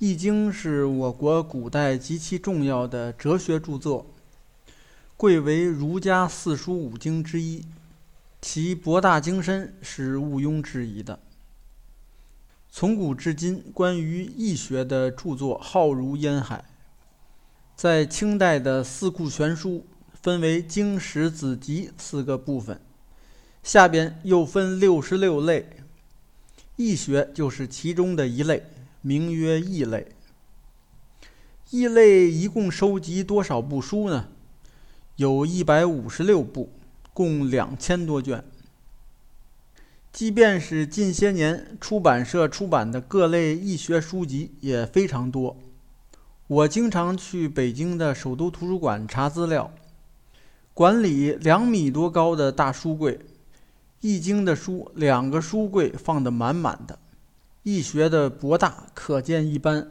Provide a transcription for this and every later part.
易经》是我国古代极其重要的哲学著作，贵为儒家四书五经之一，其博大精深是毋庸置疑的。从古至今，关于易学的著作浩如烟海。在清代的《四库全书》分为经史子集四个部分，下边又分六十六类，易学就是其中的一类。名曰异类。异类一共收集多少部书呢？有一百五十六部，共两千多卷。即便是近些年出版社出版的各类易学书籍也非常多。我经常去北京的首都图书馆查资料，馆里两米多高的大书柜，易经的书两个书柜放得满满的。易学的博大可见一斑，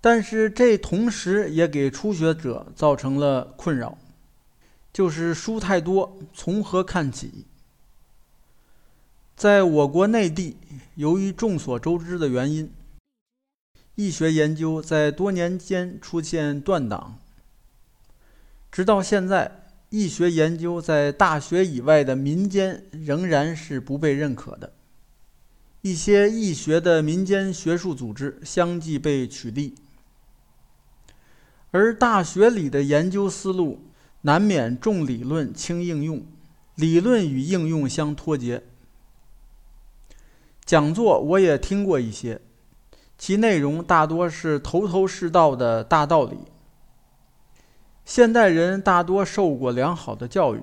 但是这同时也给初学者造成了困扰，就是书太多，从何看起？在我国内地，由于众所周知的原因，易学研究在多年间出现断档，直到现在，易学研究在大学以外的民间仍然是不被认可的。一些易学的民间学术组织相继被取缔，而大学里的研究思路难免重理论轻应用，理论与应用相脱节。讲座我也听过一些，其内容大多是头头是道的大道理。现代人大多受过良好的教育，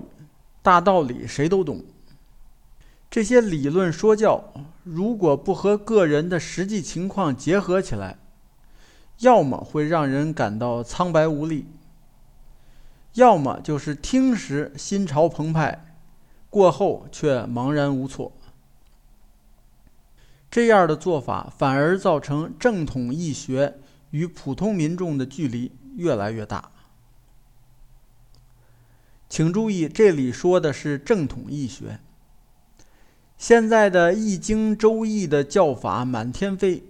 大道理谁都懂。这些理论说教，如果不和个人的实际情况结合起来，要么会让人感到苍白无力，要么就是听时心潮澎湃，过后却茫然无措。这样的做法反而造成正统易学与普通民众的距离越来越大。请注意，这里说的是正统易学。现在的《易经》《周易》的教法满天飞，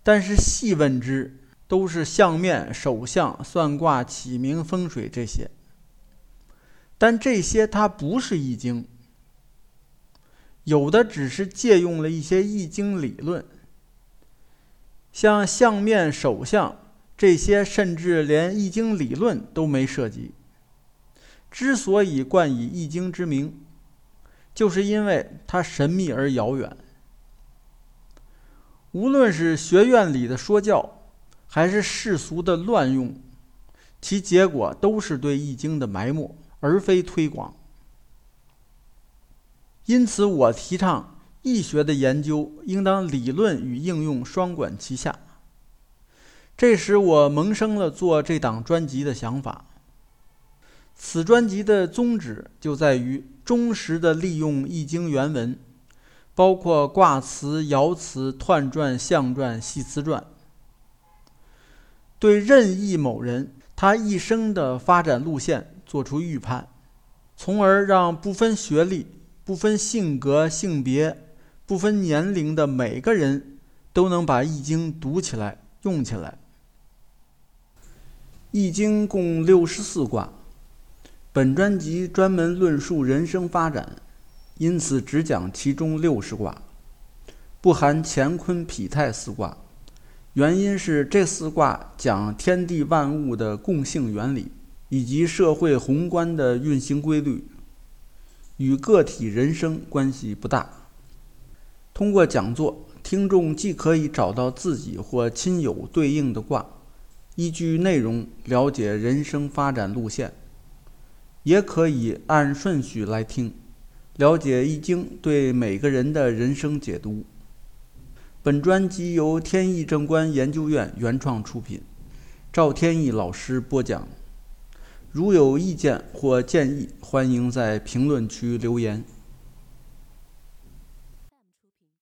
但是细问之，都是相面、手相、算卦、起名、风水这些。但这些它不是《易经》，有的只是借用了一些《易经》理论，像相面、手相这些，甚至连《易经》理论都没涉及。之所以冠以《易经》之名。就是因为它神秘而遥远。无论是学院里的说教，还是世俗的乱用，其结果都是对《易经》的埋没，而非推广。因此，我提倡易学的研究应当理论与应用双管齐下。这使我萌生了做这档专辑的想法。此专辑的宗旨就在于。忠实地利用《易经》原文，包括卦辞、爻辞、彖传、象传、系辞传，对任意某人他一生的发展路线做出预判，从而让不分学历、不分性格、性别、不分年龄的每个人都能把《易经》读起来、用起来。《易经》共六十四卦。本专辑专门论述人生发展，因此只讲其中六十卦，不含乾坤否泰四卦。原因是这四卦讲天地万物的共性原理，以及社会宏观的运行规律，与个体人生关系不大。通过讲座，听众既可以找到自己或亲友对应的卦，依据内容了解人生发展路线。也可以按顺序来听，了解《易经》对每个人的人生解读。本专辑由天意正观研究院原创出品，赵天意老师播讲。如有意见或建议，欢迎在评论区留言。